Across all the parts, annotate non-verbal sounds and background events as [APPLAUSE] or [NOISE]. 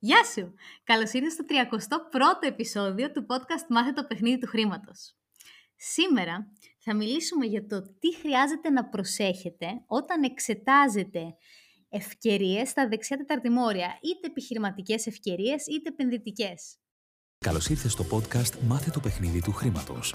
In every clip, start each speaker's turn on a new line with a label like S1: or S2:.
S1: Γεια σου! Καλώς ήρθες στο 31ο επεισόδιο του podcast «Μάθε το παιχνίδι του χρήματος». Σήμερα θα μιλήσουμε για το τι χρειάζεται να προσέχετε όταν εξετάζετε ευκαιρίες στα δεξιά τεταρτημόρια, είτε επιχειρηματικές ευκαιρίες είτε επενδυτικές.
S2: Καλώς ήρθες στο podcast «Μάθε το παιχνίδι του χρήματος».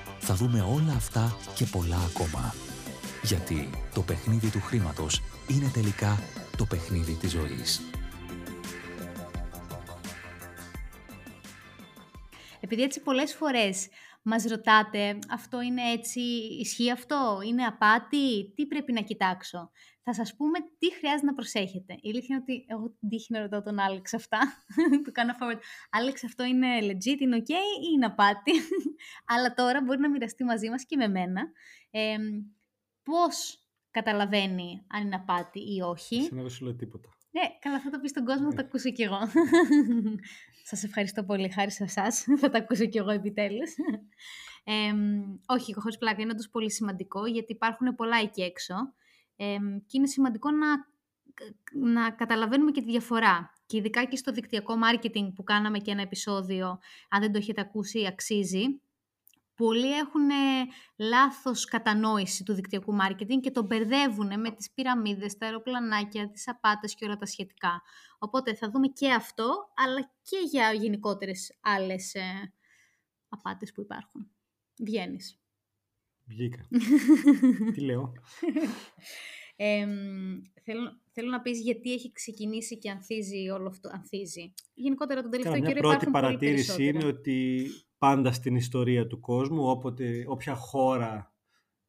S2: θα δούμε όλα αυτά και πολλά ακόμα. Γιατί το παιχνίδι του χρήματος είναι τελικά το παιχνίδι της ζωής.
S1: Επειδή έτσι πολλές φορές μας ρωτάτε, αυτό είναι έτσι, ισχύει αυτό, είναι απάτη, τι πρέπει να κοιτάξω; Θα σας πούμε τι χρειάζεται να προσέχετε. Η αλήθεια είναι ότι εγώ την τύχη να ρωτάω τον Άλεξ αυτά, [LAUGHS] του κάνω forward. Άλεξ, αυτό είναι legit, είναι ok ή είναι απάτη; [LAUGHS] Αλλά τώρα μπορεί να μοιραστεί μαζί μας και με μένα. Ε, πώς καταλαβαίνει αν είναι απάτη ή όχι.
S3: δεν σου λέω τίποτα.
S1: Ναι, καλά, θα το πεις στον κόσμο, θα το ακούσω κι εγώ. [LAUGHS] Σας ευχαριστώ πολύ, χάρη σε εσάς. θα το ακούσω κι εγώ επιτέλους. Ε, όχι, χωρίς πλάκα, είναι όντως πολύ σημαντικό γιατί υπάρχουν πολλά εκεί έξω. Ε, και είναι σημαντικό να, να καταλαβαίνουμε και τη διαφορά. Και ειδικά και στο δικτυακό marketing που κάναμε και ένα επεισόδιο, αν δεν το έχετε ακούσει, αξίζει πολλοί έχουν λάθος κατανόηση του δικτυακού μάρκετινγκ και το μπερδεύουν με τις πυραμίδες, τα αεροπλανάκια, τις απάτες και όλα τα σχετικά. Οπότε θα δούμε και αυτό, αλλά και για γενικότερες άλλες ε, απάτες που υπάρχουν. Βγαίνεις.
S3: Βγήκα. [LAUGHS] Τι λέω;
S1: θέλω, θέλω να πεις γιατί έχει ξεκινήσει και ανθίζει όλο αυτό. Ανθίζει. Γενικότερα τον τελευταίο καιρό
S3: υπάρχουν πολύ Μια πρώτη παρατήρηση είναι ότι πάντα στην ιστορία του κόσμου, όποτε, όποια χώρα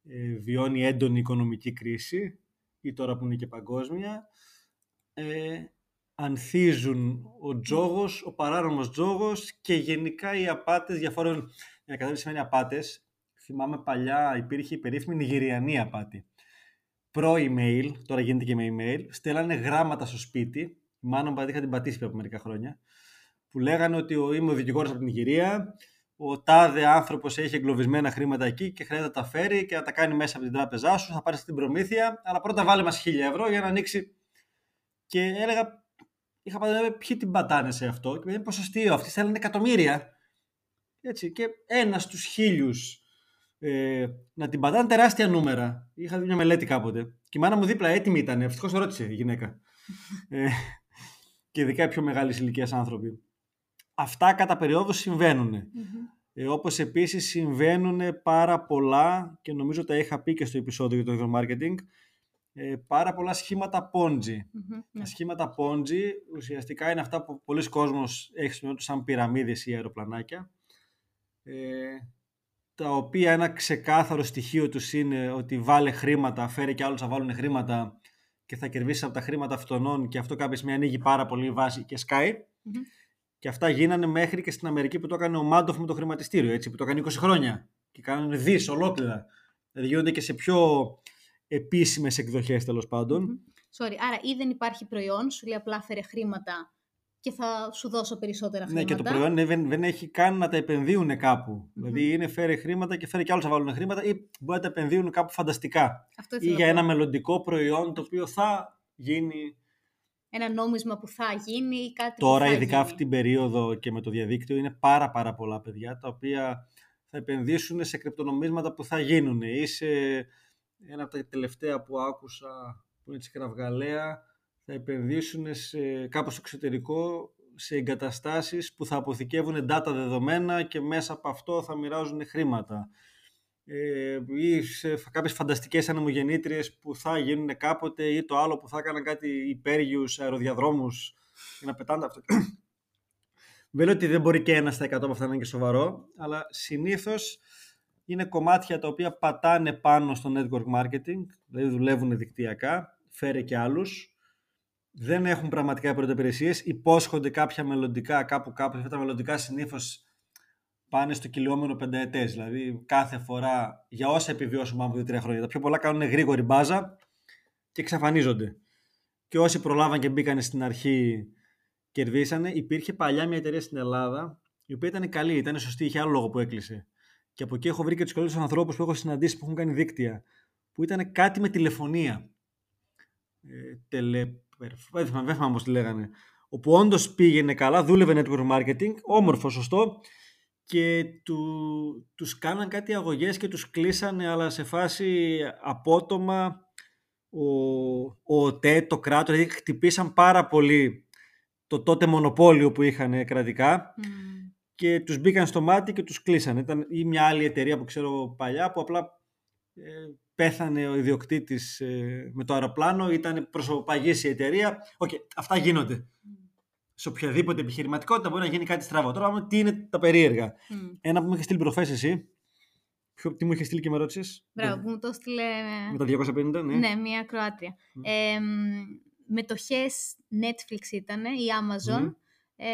S3: ε, βιώνει έντονη οικονομική κρίση ή τώρα που είναι και παγκόσμια, ε, ανθίζουν ο τζόγος, ο παράνομος τζόγος και γενικά οι απάτες διαφόρων, για να καταλάβεις σημαίνει απάτες, θυμάμαι παλιά υπήρχε η περίφημη Νιγηριανή απάτη. Προ-email, τώρα γίνεται και με email, στέλνανε γράμματα στο σπίτι, η μάνα μου είχα την πατήσει πριν από μερικά χρόνια, που λέγανε ότι είμαι ο δικηγόρος από την Νιγηρία, ο τάδε άνθρωπος έχει εγκλωβισμένα χρήματα εκεί και χρειάζεται να τα φέρει και να τα κάνει μέσα από την τράπεζά σου. Θα πάρεις την προμήθεια, αλλά πρώτα βάλε μας χίλια ευρώ για να ανοίξει. Και έλεγα, είχα πάντα ποιοι την πατάνε σε αυτό; Και είναι ποσοστίο, αυτοί θέλουν εκατομμύρια. Έτσι, και ένας στους χίλιους ε, να την πατάνε τεράστια νούμερα. Είχα δει μια μελέτη κάποτε. Και η μάνα μου δίπλα έτοιμη ήταν. Ευτυχώς ρώτησε η γυναίκα. ε, και ειδικά οι πιο μεγάλη ηλικία άνθρωποι αυτά κατά περίοδο συμβαίνουν. Mm-hmm. Ε, όπως επίσης συμβαίνουν πάρα πολλά και νομίζω τα είχα πει και στο επεισόδιο για το marketing ε, πάρα πολλά σχήματα Ponzi. Mm-hmm. Τα σχήματα Ponzi ουσιαστικά είναι αυτά που πολλοί κόσμος έχει χρησιμοποιήσει σαν πυραμίδες ή αεροπλανάκια ε, τα οποία ένα ξεκάθαρο στοιχείο τους είναι ότι βάλε χρήματα, φέρει και άλλους να βάλουν χρήματα και θα κερδίσεις από τα χρήματα αυτών και αυτό κάποια στιγμή ανοίγει πάρα πολύ βάση και σκάει. Mm-hmm. Και αυτά γίνανε μέχρι και στην Αμερική που το έκανε ο Μάντοφ με το χρηματιστήριο, έτσι, που το έκανε 20 χρόνια. Και κάνανε δις ολόκληρα. Δηλαδή γίνονται και σε πιο επίσημες εκδοχές τέλος πάντων.
S1: Mm-hmm. Sorry, άρα ή δεν υπάρχει προϊόν, σου λέει απλά φέρε χρήματα και θα σου δώσω περισσότερα χρήματα.
S3: Ναι, και το προϊόν δεν, δεν έχει καν να τα επενδύουν κάπου. Mm-hmm. Δηλαδή είναι φέρε χρήματα και φέρε και άλλους να βάλουν χρήματα ή μπορεί να τα επενδύουν κάπου φανταστικά.
S1: Αυτό
S3: ή για ένα μελλοντικό προϊόν το οποίο θα γίνει
S1: ένα νόμισμα που θα γίνει ή κάτι
S3: Τώρα,
S1: που θα
S3: ειδικά αυτή την περίοδο και με το διαδίκτυο, είναι πάρα πάρα πολλά παιδιά τα οποία θα επενδύσουν σε κρυπτονομίσματα που θα γίνουν ή σε ένα από τα τελευταία που άκουσα που είναι της Κραυγαλαία θα επενδύσουν σε, κάπου στο εξωτερικό σε εγκαταστάσεις που θα αποθηκεύουν data δεδομένα και μέσα από αυτό θα μοιράζουν χρήματα ε, ή σε κάποιες φανταστικές ανεμογεννήτριες που θα γίνουν κάποτε ή το άλλο που θα έκαναν κάτι υπέργειους αεροδιαδρόμους για να πετάνε αυτό. [COUGHS] Δεν λέω ότι δεν μπορεί και ένας στα 100 από αυτά να είναι και σοβαρό, αλλά συνήθως είναι κομμάτια τα οποία πατάνε πάνω στο network marketing, δηλαδή δουλεύουν δικτυακά, φέρε και άλλους δεν έχουν πραγματικά πρωτοπηρεσίες, υπόσχονται κάποια μελλοντικά, κάπου κάπου, αυτά τα μελλοντικά συνήθως πάνε στο κυλιόμενο πενταετές. Δηλαδή κάθε φορά για όσα επιβιώσουμε από δύο-τρία χρόνια. Τα πιο πολλά κάνουν γρήγορη μπάζα και εξαφανίζονται. Και όσοι προλάβαν και μπήκαν στην αρχή κερδίσανε. Υπήρχε παλιά μια εταιρεία στην Ελλάδα η οποία ήταν καλή, ήταν σωστή, είχε άλλο λόγο που έκλεισε. Και από εκεί έχω βρει και τους καλύτερους ανθρώπους που έχω συναντήσει που έχουν κάνει δίκτυα. Που ήταν κάτι με τηλεφωνία. Ε, τελε... Δεν θυμάμαι πώς τη λέγανε. Όπου όντως πήγαινε καλά, δούλευε network marketing, όμορφο, σωστό. Και του, τους κάναν κάτι αγωγές και τους κλείσανε, αλλά σε φάση απότομα ο, ο ΟΤΕ, το κράτος, δηλαδή χτυπήσαν πάρα πολύ το τότε μονοπόλιο που είχαν κρατικά και τους μπήκαν στο μάτι και τους κλείσανε. Ήταν ή μια άλλη εταιρεία που ξέρω παλιά που απλά ε, πέθανε ο ιδιοκτήτης ε, με το αεροπλάνο, ήταν προσωπαγής η εταιρεία. OK, okay, αυτά γίνονται. Mm. Σε οποιαδήποτε επιχειρηματικότητα μπορεί να γίνει κάτι στραβό. Τώρα τι είναι τα περίεργα. Ένα που μου είχε στείλει προφές εσύ, Ποιο, τι μου είχε στείλει και με ρώτησες;
S1: Μπράβο, που μου το στείλε.
S3: Με τα 250, ναι.
S1: Ναι, μια Κροάτρια. Mm. Ε, μετοχές Netflix ήταν, η Amazon. Ε,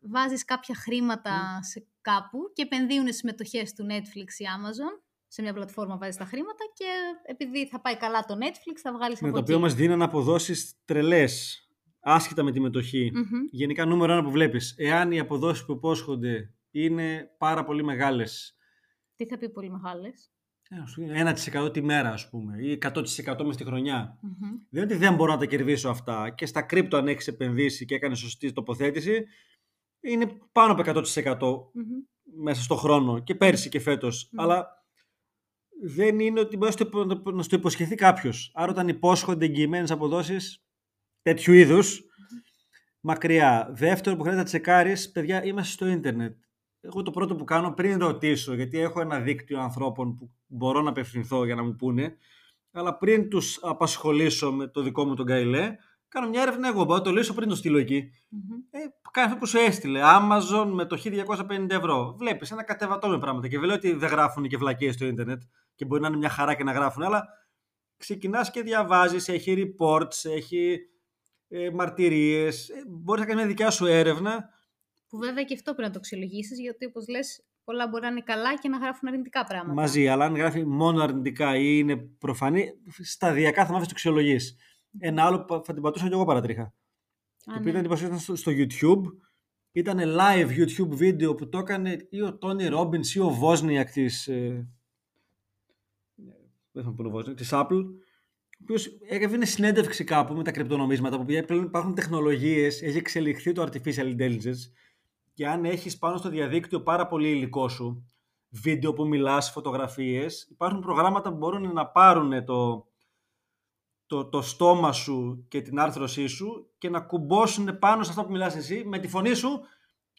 S1: βάζεις κάποια χρήματα σε κάπου και επενδύουν στις μετοχές του Netflix ή Amazon. Σε μια πλατφόρμα βάζεις τα χρήματα και επειδή θα πάει καλά το Netflix θα βγάλεις
S3: ναι,
S1: από
S3: το οποίο μας δίνει να αποδώσεις τρελές, άσχετα με τη μετοχή. Γενικά νούμερο ένα που βλέπεις. Εάν οι αποδόσεις που υπόσχονται είναι πάρα πολύ μεγάλες.
S1: Τι θα πει πολύ μεγάλες;
S3: 1% τη μέρα, ας πούμε, ή 100% μες στη χρονιά. Mm-hmm. Δεν είναι ότι δεν μπορώ να τα κερδίσω αυτά. Και στα κρύπτο, αν έχεις επενδύσει και έκανες σωστή τοποθέτηση, είναι πάνω από 100% mm-hmm. μέσα στο χρόνο. Και πέρσι και φέτος. Mm-hmm. Αλλά δεν είναι ότι μπορεί να στο υποσχεθεί κάποιος. Άρα, όταν υπόσχονται εγγυημένες αποδόσεις τέτοιου είδους, μακριά. Δεύτερο που χρειάζεται να τσεκάρεις, παιδιά, είμαστε στο ίντερνετ εγώ το πρώτο που κάνω πριν ρωτήσω, γιατί έχω ένα δίκτυο ανθρώπων που μπορώ να απευθυνθώ για να μου πούνε, αλλά πριν τους απασχολήσω με το δικό μου τον Καϊλέ, κάνω μια έρευνα εγώ. Μπορώ να το λύσω πριν το στείλω εκεί. Mm-hmm. Ε, κάνει αυτό που σου έστειλε. Amazon με το 1250 ευρώ. Βλέπεις ένα κατεβατό με πράγματα. Και δεν λέω ότι δεν γράφουν και βλακίες στο Ιντερνετ και μπορεί να είναι μια χαρά και να γράφουν, αλλά ξεκινάς και διαβάζεις, έχει reports, έχει ε, μαρτυρίες. Ε, μπορείς να κάνεις μια δικιά σου έρευνα
S1: που βέβαια και αυτό πρέπει να το αξιολογήσεις, γιατί όπως λες, πολλά μπορεί να είναι καλά και να γράφουν αρνητικά πράγματα.
S3: Μαζί, αλλά αν γράφει μόνο αρνητικά ή είναι προφανή, σταδιακά θα μάθεις το αξιολογείς. Ένα άλλο που θα την πατούσα και εγώ παρατρίχα. το οποίο ήταν στο, στο YouTube. Ήταν live YouTube βίντεο που το έκανε ή ο Τόνι Ρόμπιν ή ο Βόσνιακ της. Ε, δεν θα πω ο της Apple. Ο οποίος έκανε συνέντευξη κάπου με τα κρυπτονομίσματα που πλέον υπάρχουν τεχνολογίες, έχει εξελιχθεί το artificial intelligence και αν έχεις πάνω στο διαδίκτυο πάρα πολύ υλικό σου, βίντεο που μιλάς, φωτογραφίες, υπάρχουν προγράμματα που μπορούν να πάρουν το, το, το στόμα σου και την άρθρωσή σου και να κουμπώσουν πάνω σε αυτό που μιλάς εσύ με τη φωνή σου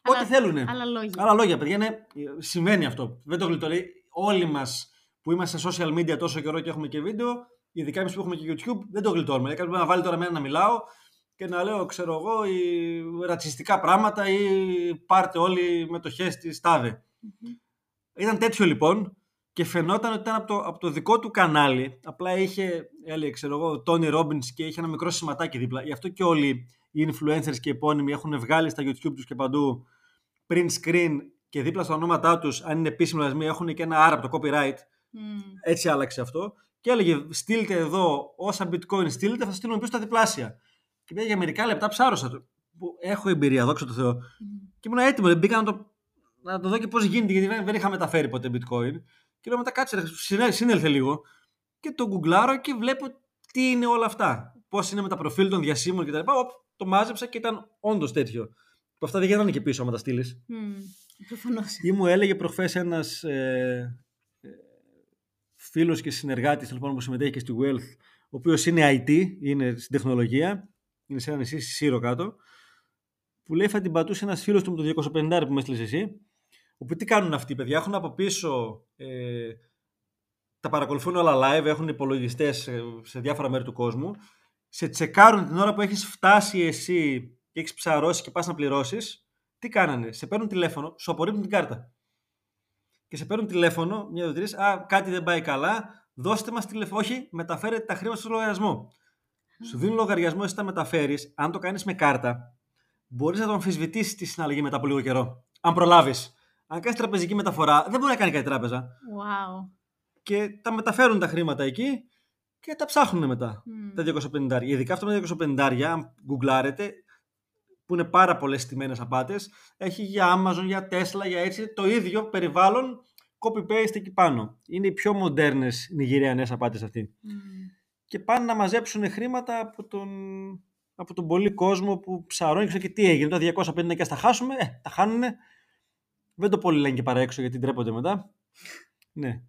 S3: ό,τι θέλουν.
S1: Άλλα λόγια.
S3: Άλλα λόγια, παιδιά. Ναι, σημαίνει αυτό. Δεν το γλιτωρεί. Όλοι μας που είμαστε σε social media τόσο καιρό και έχουμε και βίντεο, ειδικά εμείς που έχουμε και YouTube, δεν το γλιτώνουμε. Κάποιο να βάλει τώρα μένα να μιλάω και να λέω, ξέρω εγώ, οι ρατσιστικά πράγματα ή πάρτε όλοι μετοχές τη ταδε Ήταν τέτοιο λοιπόν και φαινόταν ότι ήταν από το, από το δικό του κανάλι. Απλά είχε, έλεγε, ξέρω εγώ, Τόνι Ρόμπινς και είχε ένα μικρό σηματάκι δίπλα. Γι' αυτό και όλοι οι influencers και οι επώνυμοι έχουν βγάλει στα YouTube τους και παντού print screen και δίπλα στα ονόματά τους, αν είναι επίσημο λασμοί, έχουν και ένα άρα από το copyright. Έτσι άλλαξε αυτό. Και έλεγε, στείλτε εδώ όσα bitcoin στείλετε, θα στείλουμε πίσω τα διπλάσια. Και για μερικά λεπτά ψάρωσα το. Που έχω εμπειρία, δόξα τω Θεώ. Mm. Και ήμουν έτοιμος, μπήκα να το, να το δω και πώς γίνεται, γιατί δεν, δεν είχα μεταφέρει ποτέ bitcoin. Και λέω μετά κάτσε, συνέλθε λίγο. Και το γκουγκλάρω και βλέπω τι είναι όλα αυτά. Πώς είναι με τα προφίλ των διασύμων κτλ. Το μάζεψα και ήταν όντως τέτοιο. Που αυτά δεν γίνανε και πίσω άμα τα στείλεις.
S1: Mm,
S3: Ή μου έλεγε προχθές ένας ε, ε, φίλος και συνεργάτης λοιπόν, που συμμετέχει και στη Wealth, ο οποίος είναι IT, είναι στην τεχνολογία, είναι σε ένα νησί στη Σύρο κάτω, που λέει θα την πατούσε ένας φίλος του με το 250 που με έστειλες εσύ. Όπου τι κάνουν αυτοί οι παιδιά, έχουν από πίσω. Ε, τα παρακολουθούν όλα live, έχουν υπολογιστές σε διάφορα μέρη του κόσμου. Σε τσεκάρουν την ώρα που έχεις φτάσει εσύ και έχεις ψαρώσει και πας να πληρώσεις. Τι κάνανε, σε παίρνουν τηλέφωνο, σου απορρίπτουν την κάρτα. Και σε παίρνουν τηλέφωνο, μια, δύο, τρεις, Α, κάτι δεν πάει καλά, δώστε μας τηλέφωνο. Όχι, μεταφέρετε τα χρήματα στο λογαριασμό. Σου δίνουν λογαριασμό, εσύ τα μεταφέρεις. Αν το κάνεις με κάρτα, μπορείς να το αμφισβητήσεις τη συναλλαγή μετά από λίγο καιρό. Αν προλάβεις. Αν κάνεις τραπεζική μεταφορά, δεν μπορεί να κάνει κάτι τράπεζα.
S1: Wow.
S3: Και τα μεταφέρουν τα χρήματα εκεί και τα ψάχνουν μετά.
S1: Μμ.
S3: Τα 250. Ειδικά αυτό με τα 250, αν γκουγκλάρετε, που είναι πάρα πολλές τιμένε απάτες, έχει για Amazon, για Tesla, για έτσι το ίδιο περιβάλλον copy-paste εκεί πάνω. Είναι οι πιο μοντέρνες νιγηριανές απάτες αυτοί.
S1: Μμ.
S3: Και πάνε να μαζέψουν χρήματα από τον, από τον πολύ κόσμο που ψαρώνει και ξέρω και τι έγινε. Τα 250 και ας τα χάσουμε, ε, τα χάνουν. Δεν το πολύ λένε και παρά έξω γιατί ντρέπονται μετά. Ναι.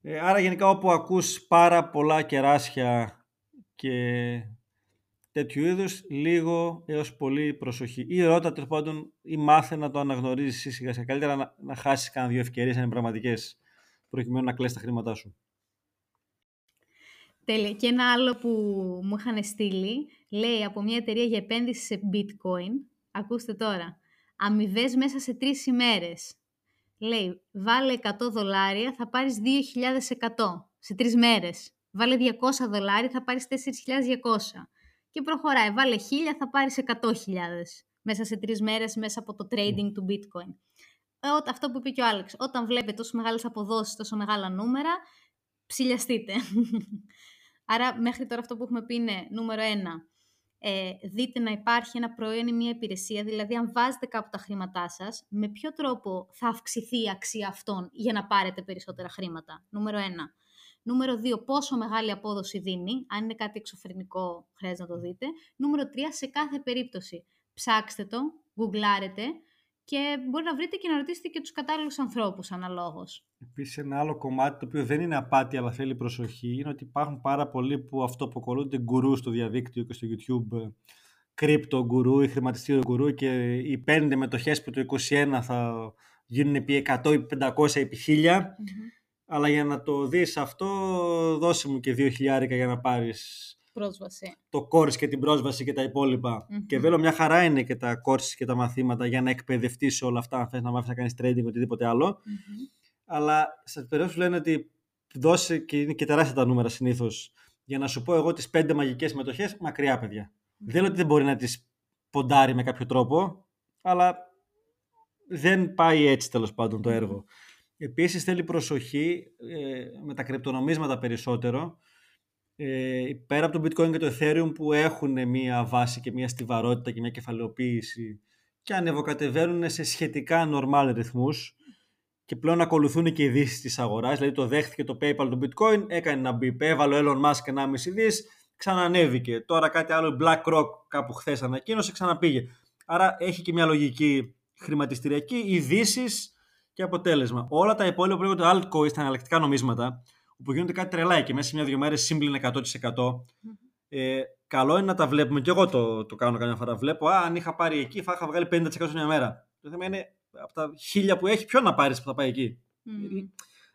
S3: Ε, άρα γενικά όπου ακούς πάρα πολλά κεράσια και τέτοιου είδους, λίγο έως πολύ προσοχή. Ή ρώτα τέλος πάντων ή μάθε να το αναγνωρίζεις σιγά σιγά. Καλύτερα να, να χάσεις κανένα δύο ευκαιρίες αν είναι πραγματικές προκειμένου να κλαις τα χρήματά σου.
S1: Τέλεια. Και ένα άλλο που μου είχαν στείλει, λέει από μια εταιρεία για επένδυση σε bitcoin. Ακούστε τώρα. Αμοιβές μέσα σε τρεις ημέρες. Λέει, βάλε 100 δολάρια, θα πάρεις 2.100 σε τρεις μέρες. Βάλε 200 δολάρια, θα πάρεις 4.200. Και προχωράει. Βάλε 1.000, θα πάρεις 100.000 μέσα σε τρεις μέρες μέσα από το trading του bitcoin. Ε, ό- αυτό που είπε και ο Άλεξ. Όταν βλέπετε τόσο μεγάλες αποδόσεις, τόσο μεγάλα νούμερα, ψηλιαστείτε. [LAUGHS] Άρα μέχρι τώρα αυτό που έχουμε πει είναι νούμερο ένα. Ε, δείτε να υπάρχει ένα προϊόν ή μια υπηρεσία, δηλαδή αν βάζετε κάπου τα χρήματά σας, με ποιο τρόπο θα αυξηθεί η αξία αυτών για να πάρετε περισσότερα χρήματα. Νούμερο ένα. Νούμερο δύο, πόσο μεγάλη απόδοση δίνει. Αν είναι κάτι εξωφρενικό, χρειάζεται να το δείτε. Νούμερο τρία, σε κάθε περίπτωση. Ψάξτε το, γκουγκλάρετε και μπορεί να βρείτε και να ρωτήσετε και τους κατάλληλους ανθρώπους αναλόγως.
S3: Επίσης ένα άλλο κομμάτι το οποίο δεν είναι απάτη αλλά θέλει προσοχή είναι ότι υπάρχουν πάρα πολλοί που αυτοαποκαλούνται γκουρού στο διαδίκτυο και στο YouTube κρύπτο γκουρού ή χρηματιστήριο γκουρού και οι πέντε μετοχές που το 21 θα γίνουν επί 100 ή 500 επί 1000 αλλά για να το δεις αυτό δώσε μου και 2 χιλιάρικα για να πάρεις
S1: Πρόσβαση.
S3: το course και την πρόσβαση και τα υπόλοιπα.
S1: Μμμ.
S3: Και βέβαια μια χαρά είναι και τα courses και τα μαθήματα για να εκπαιδευτείς σε όλα αυτά, αν θες να μάθεις να κάνεις trading οτιδήποτε άλλο.
S1: Μμμ.
S3: Αλλά σε περιόδους που λένε ότι δώσε και είναι και τεράστια τα νούμερα συνήθως για να σου πω εγώ τις πέντε μαγικές μετοχές, μακριά παιδιά. Δεν λέω ότι δεν μπορεί να τις ποντάρει με κάποιο τρόπο, αλλά δεν πάει έτσι τέλος πάντων το έργο. Επίσης θέλει προσοχή ε, με τα κρυπτονομίσματα περισσότερο, ε, πέρα από το bitcoin και το ethereum που έχουν μία βάση και μία στιβαρότητα και μία κεφαλαιοποίηση και ανεβοκατεβαίνουν σε σχετικά normal ρυθμούς και πλέον ακολουθούν και οι ειδήσεις της αγοράς, δηλαδή το δέχτηκε το PayPal το bitcoin, έκανε ένα beep, έβαλε ο Elon Musk 1,5 δις, ξανανέβηκε. Τώρα κάτι άλλο, η BlackRock κάπου χθες ανακοίνωσε, ξαναπήγε. Άρα έχει και μια λογική χρηματιστηριακή, ειδήσεις και αποτέλεσμα. Όλα τα υπόλοιπα που λέγονται altcoins, τα εναλλακτικά νομίσματα, όπου γίνονται κάτι τρελά και μέσα σε μια-δυο μέρες σύμπλην 100%. Ε, καλό είναι να τα βλέπουμε. Και εγώ το, το κάνω καμιά φορά. Βλέπω, α, αν είχα πάρει εκεί, θα είχα βγάλει 50% σε μια μέρα. Το θέμα είναι από τα χίλια που έχει, ποιο να πάρεις που θα πάει εκεί.
S1: Μμμ.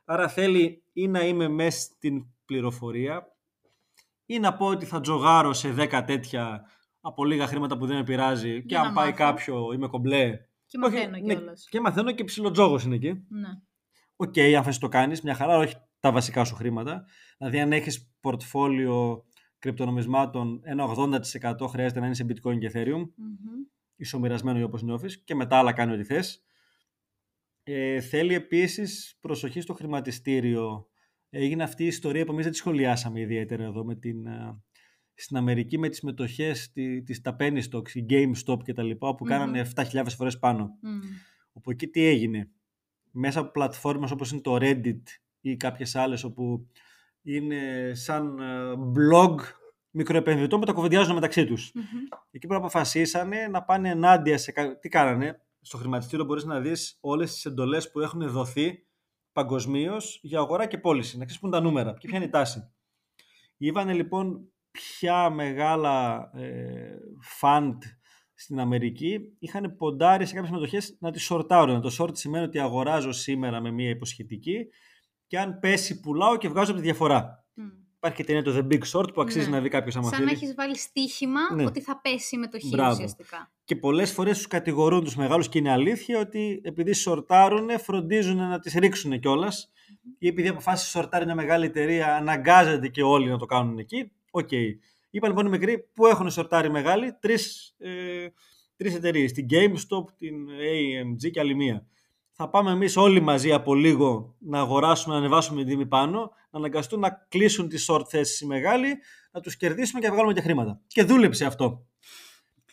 S3: Άρα θέλει ή να είμαι μέσα στην πληροφορία ή να πω ότι θα τζογάρω σε 10 τέτοια από λίγα χρήματα που δεν με πειράζει και
S1: να
S3: αν πάει
S1: μάθω.
S3: κάποιο είμαι κομπλέ.
S1: Και μαθαίνω
S3: Όχι, ναι,
S1: κιόλας.
S3: και μαθαίνω και ψιλοτζόγος είναι εκεί.
S1: Ναι.
S3: Οκ, αν θες το κάνεις, μια χαρά, όχι τα βασικά σου χρήματα. Δηλαδή αν έχεις πορτφόλιο κρυπτονομισμάτων, ένα 80% χρειάζεται να είναι σε bitcoin και ethereum,
S1: Μμμ.
S3: ισομοιρασμένο ή όπως νιώθεις και μετά άλλα κάνει ό,τι θες. Ε, θέλει επίσης προσοχή στο χρηματιστήριο. Έγινε αυτή η ιστορία που εμείς δεν τη σχολιάσαμε ιδιαίτερα εδώ με την, α, στην Αμερική με τις μετοχές τη- της τα penny stocks, η GameStop και τα λοιπά, που
S1: Μμμ.
S3: κάνανε 7.000 φορές πάνω.
S1: Μμμ.
S3: Όπου εκεί τι έγινε; Μέσα από πλατφόρμες όπως είναι το Reddit ή κάποιες άλλες όπου είναι σαν ε, blog μικροεπενδυτών που τα κουβεντιάζουν μεταξύ τους.
S1: Μμμ.
S3: Εκεί που αποφασίσανε να πάνε ενάντια σε... κα- Τι κάνανε; Στο χρηματιστήριο μπορείς να δεις όλες τις εντολές που έχουν δοθεί παγκοσμίως για αγορά και πώληση. Να ξέρεις πού είναι τα νούμερα και ποια είναι η τάση. Ήβανε λοιπόν ποια μεγάλα ε, fund στην Αμερική είχαν ποντάρει σε κάποιες μετοχές να τις σορτάρουν. Το short σημαίνει ότι αγοράζω σήμερα με μία υποσχετική και αν πέσει πουλάω και βγάζω από τη διαφορά.
S1: Μμ.
S3: Υπάρχει και ταινία το The Big Short που αξίζει
S1: Ναι.
S3: να δει κάποιος άμα
S1: Σαν να
S3: θέλει.
S1: έχεις βάλει στοίχημα
S3: Ναι.
S1: ότι θα πέσει η μετοχή
S3: Μπράβο.
S1: ουσιαστικά.
S3: Και πολλές φορές τους κατηγορούν τους μεγάλους και είναι αλήθεια ότι επειδή σορτάρουν, φροντίζουν να τις ρίξουν κιόλας. Ή επειδή αποφάσισε να σορτάρει μια μεγάλη εταιρεία, αναγκάζεται και όλοι να το κάνουν εκεί. Οκ. Είπαν λοιπόν οι μικροί που έχουν σορτάρει μεγάλοι, τρεις ε, τρεις εταιρείες. Την GameStop, την AMC και άλλη μία. Θα πάμε εμείς όλοι μαζί από λίγο να αγοράσουμε, να ανεβάσουμε την τιμή πάνω, να αναγκαστούν να κλείσουν τις short θέσεις οι μεγάλοι, να τους κερδίσουμε και να βγάλουμε και χρήματα. Και δούλεψε αυτό.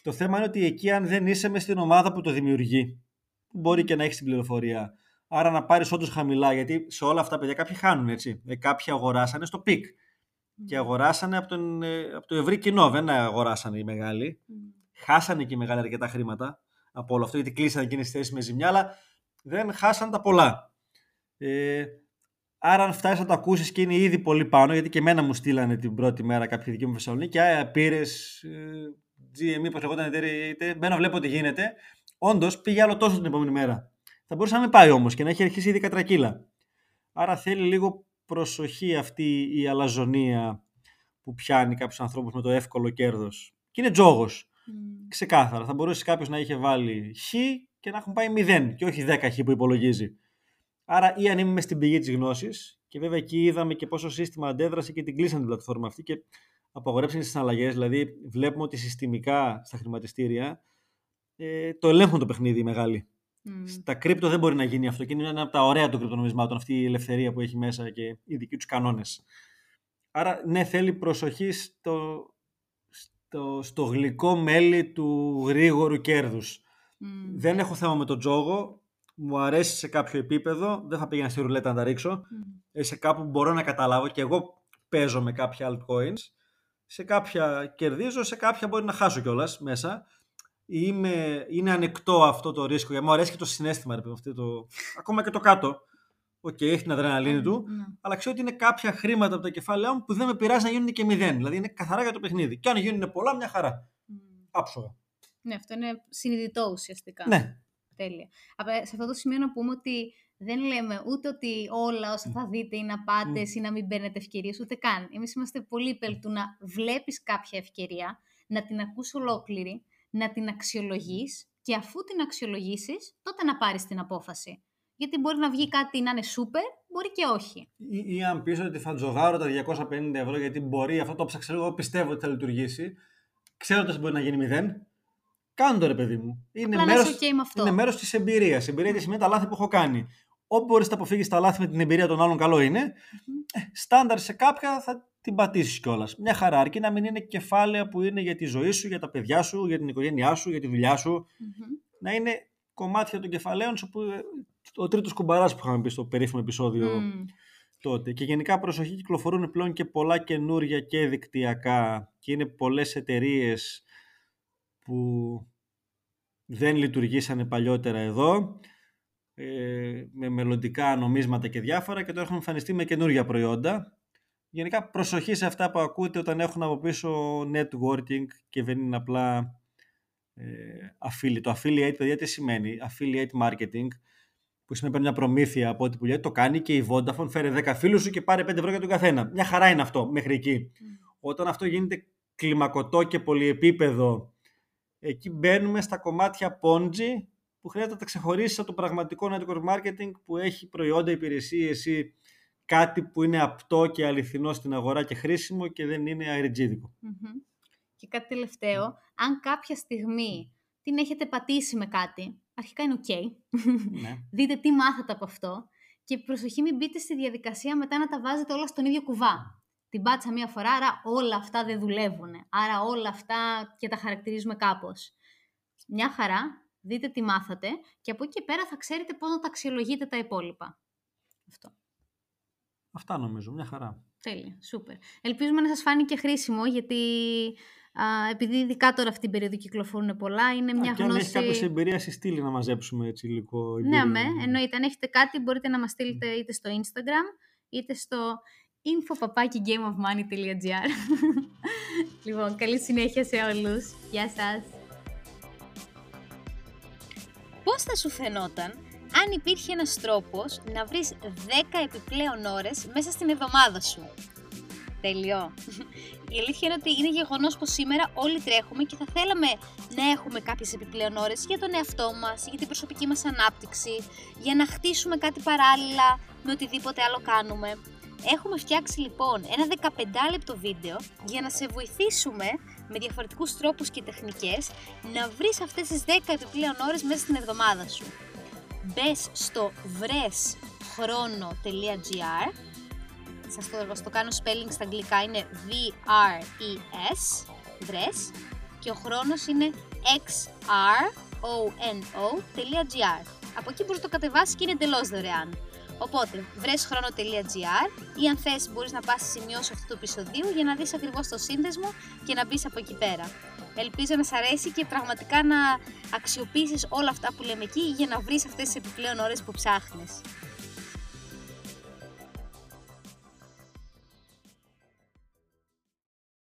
S3: Το θέμα είναι ότι εκεί, αν δεν είσαι μες στην ομάδα που το δημιουργεί, μπορεί και να έχεις την πληροφορία. Άρα να πάρεις όντως χαμηλά, γιατί σε όλα αυτά παιδιά κάποιοι χάνουν έτσι. Ε, κάποιοι αγοράσανε στο peak. Και αγοράσανε από, τον, ε, από το ευρύ κοινό. Δεν αγοράσανε οι μεγάλοι. Χάσανε και οι μεγάλοι αρκετά χρήματα από όλο αυτό, γιατί κλείσανε εκείνες τις θέσεις με ζημιά, αλλά δεν χάσαν τα πολλά. Ε, άρα, αν φτάσεις να το ακούσεις και είναι ήδη πολύ πάνω, γιατί και εμένα μου στείλανε την πρώτη μέρα κάποιοι δικοί μου Θεσσαλονίκη, Α, πήρες ε, GME, πώ λεγόταν εταιρεία, μπαίνω, βλέπω τι γίνεται. Όντως πήγε άλλο τόσο την επόμενη μέρα. Θα μπορούσε να μην πάει όμως και να έχει αρχίσει ήδη κατρακύλα. Άρα θέλει λίγο προσοχή αυτή η αλαζονία που πιάνει κάποιους ανθρώπους με το εύκολο κέρδος. Και είναι τζόγος. Mm. Ξεκάθαρα. Θα μπορούσε κάποιος να είχε βάλει χ και να έχουν πάει 0 και όχι 10 χ που υπολογίζει. Άρα ή αν είμαι στην πηγή της γνώσης, και βέβαια εκεί είδαμε και πόσο σύστημα αντέδρασε και την κλείσαν την πλατφόρμα αυτή και απαγορέψαν τις συναλλαγές. Δηλαδή, βλέπουμε ότι συστημικά στα χρηματιστήρια ε, το ελέγχουν το παιχνίδι οι μεγάλοι. Mm. Στα κρύπτο δεν μπορεί να γίνει αυτό και είναι ένα από τα ωραία των κρυπτονομισμάτων αυτή η ελευθερία που έχει μέσα και οι δικοί τους κανόνες. Άρα, ναι, θέλει προσοχή στο, στο, στο γλυκό μέλι του γρήγορου κέρδους. Δεν έχω θέμα με τον τζόγο. Μου αρέσει σε κάποιο επίπεδο. Δεν θα πήγαινα στη ρουλέτα να τα ρίξω. Mm. Σε κάπου που μπορώ να καταλάβω και εγώ παίζω με κάποια altcoins. Σε κάποια κερδίζω, σε κάποια μπορεί να χάσω κιόλας μέσα. Είμαι, είναι ανεκτό αυτό το ρίσκο. Γιατί μου αρέσει και το συναίσθημα. Ρε, αυτό το... Ακόμα και το κάτω. OK, okay, έχει την αδρεναλίνη του. Ναι. Αλλά ξέρω ότι είναι κάποια χρήματα από τα κεφάλαιά μου που δεν με πειράζει να γίνουν και μηδέν. Δηλαδή είναι καθαρά για το παιχνίδι. Και αν γίνουν πολλά, μια χαρά. Mm. Άψογα.
S1: Ναι, αυτό είναι συνειδητό ουσιαστικά.
S3: Ναι.
S1: Τέλεια. σε αυτό το σημείο να πούμε ότι δεν λέμε ούτε ότι όλα όσα θα δείτε είναι απάτες mm. ή να μην παίρνετε ευκαιρίες, ούτε καν. Εμείς είμαστε πολύ υπέρ του να βλέπεις κάποια ευκαιρία, να την ακούς ολόκληρη, να την αξιολογείς και αφού την αξιολογήσεις, τότε να πάρεις την απόφαση. Γιατί μπορεί να βγει κάτι να είναι σούπερ, μπορεί και όχι.
S3: Ή, ή αν πεις ότι θα τζογάρω τα 250 ευρώ, γιατί μπορεί αυτό το ψάξω εγώ πιστεύω ότι θα λειτουργήσει, ξέροντας ότι μπορεί να γίνει μηδέν, Κάνω το ρε παιδί μου.
S1: Είναι μέρος okay
S3: μέρος της εμπειρίας. Η εμπειρία τι σημαίνει τα λάθη που έχω κάνει. Όπου μπορείς να αποφύγεις τα λάθη με την εμπειρία των άλλων, καλό είναι. Mm-hmm. στάνταρ σε κάποια θα την πατήσεις κιόλας. Μια χαρά, αρκεί να μην είναι κεφάλαια που είναι για τη ζωή σου, για τα παιδιά σου, για την οικογένειά σου, για τη δουλειά σου. Mm-hmm. Να είναι κομμάτια των κεφαλαίων σου που. Ε, ο τρίτος κουμπαράς που είχαμε πει στο περίφημο επεισόδιο mm. τότε. Και γενικά προσοχή κυκλοφορούν πλέον και πολλά καινούρια και δικτυακά και είναι πολλές εταιρείες που δεν λειτουργήσανε παλιότερα εδώ ε, με μελλοντικά νομίσματα και διάφορα και τώρα έχουν εμφανιστεί με καινούργια προϊόντα. Γενικά προσοχή σε αυτά που ακούτε όταν έχουν από πίσω networking και δεν είναι απλά ε, affiliate. Το affiliate, παιδιά, τι σημαίνει; Affiliate marketing, που σημαίνει μια προμήθεια από ό,τι που λέει, το κάνει και η Vodafone, φέρε 10 φίλους σου και πάρε 5 ευρώ για τον καθένα. Μια χαρά είναι αυτό μέχρι εκεί. Mm. Όταν αυτό γίνεται κλιμακωτό και πολυεπίπεδο εκεί μπαίνουμε στα κομμάτια Ponzi που χρειάζεται να τα ξεχωρίσει από το πραγματικό network marketing που έχει προϊόντα, υπηρεσίες ή κάτι που είναι απτό και αληθινό στην αγορά και χρήσιμο και δεν είναι αεριτζίδικο.
S1: Και κάτι τελευταίο, αν κάποια στιγμή την έχετε πατήσει με κάτι, αρχικά είναι ok, ναι. [LAUGHS] δείτε τι μάθατε από αυτό και προσοχή μην μπείτε στη διαδικασία μετά να τα βάζετε όλα στον ίδιο κουβά την πάτησα μία φορά, άρα όλα αυτά δεν δουλεύουν. Άρα όλα αυτά και τα χαρακτηρίζουμε κάπως. Μια χαρά, δείτε τι μάθατε και από εκεί και πέρα θα ξέρετε πώς να τα αξιολογείτε τα υπόλοιπα. Αυτό.
S3: Αυτά νομίζω, μια χαρά.
S1: Τέλεια, σούπερ. Ελπίζουμε να σας φάνηκε χρήσιμο, γιατί α, επειδή ειδικά τώρα αυτή την περίοδο κυκλοφορούν πολλά, είναι μια
S3: α,
S1: και γνώση...
S3: αν έχει κάποια εμπειρία στη στήλη να μαζέψουμε έτσι υλικό.
S1: Ναι, με, εννοείται. Αν έχετε κάτι μπορείτε να μας στείλετε είτε στο Instagram, είτε στο info.gameofmoney.gr [LAUGHS] Λοιπόν, καλή συνέχεια σε όλους. Γεια σας. Πώς θα σου φαινόταν αν υπήρχε ένας τρόπος να βρεις 10 επιπλέον ώρες μέσα στην εβδομάδα σου. Τέλειο. Η αλήθεια είναι ότι είναι γεγονός πως σήμερα όλοι τρέχουμε και θα θέλαμε να έχουμε κάποιες επιπλέον ώρες για τον εαυτό μας, για την προσωπική μας ανάπτυξη, για να χτίσουμε κάτι παράλληλα με οτιδήποτε άλλο κάνουμε. Έχουμε φτιάξει λοιπόν ένα 15 λεπτό βίντεο για να σε βοηθήσουμε με διαφορετικούς τρόπους και τεχνικές να βρεις αυτές τις 10 επιπλέον ώρες μέσα στην εβδομάδα σου. Μπες στο βρεσχρόνο.gr Σας το, το κάνω spelling στα αγγλικά είναι V-R-E-S βρες και ο χρόνος είναι xrono.gr Από εκεί μπορείς να το κατεβάσεις και είναι εντελώς δωρεάν. Οπότε, βρες χρόνο.gr ή αν θες μπορείς να πας στη σημειώση αυτού του επεισοδίου για να δεις ακριβώς το σύνδεσμο και να μπεις από εκεί πέρα. Ελπίζω να σ' αρέσει και πραγματικά να αξιοποιήσεις όλα αυτά που λέμε εκεί για να βρεις αυτές τις επιπλέον ώρες που ψάχνεις.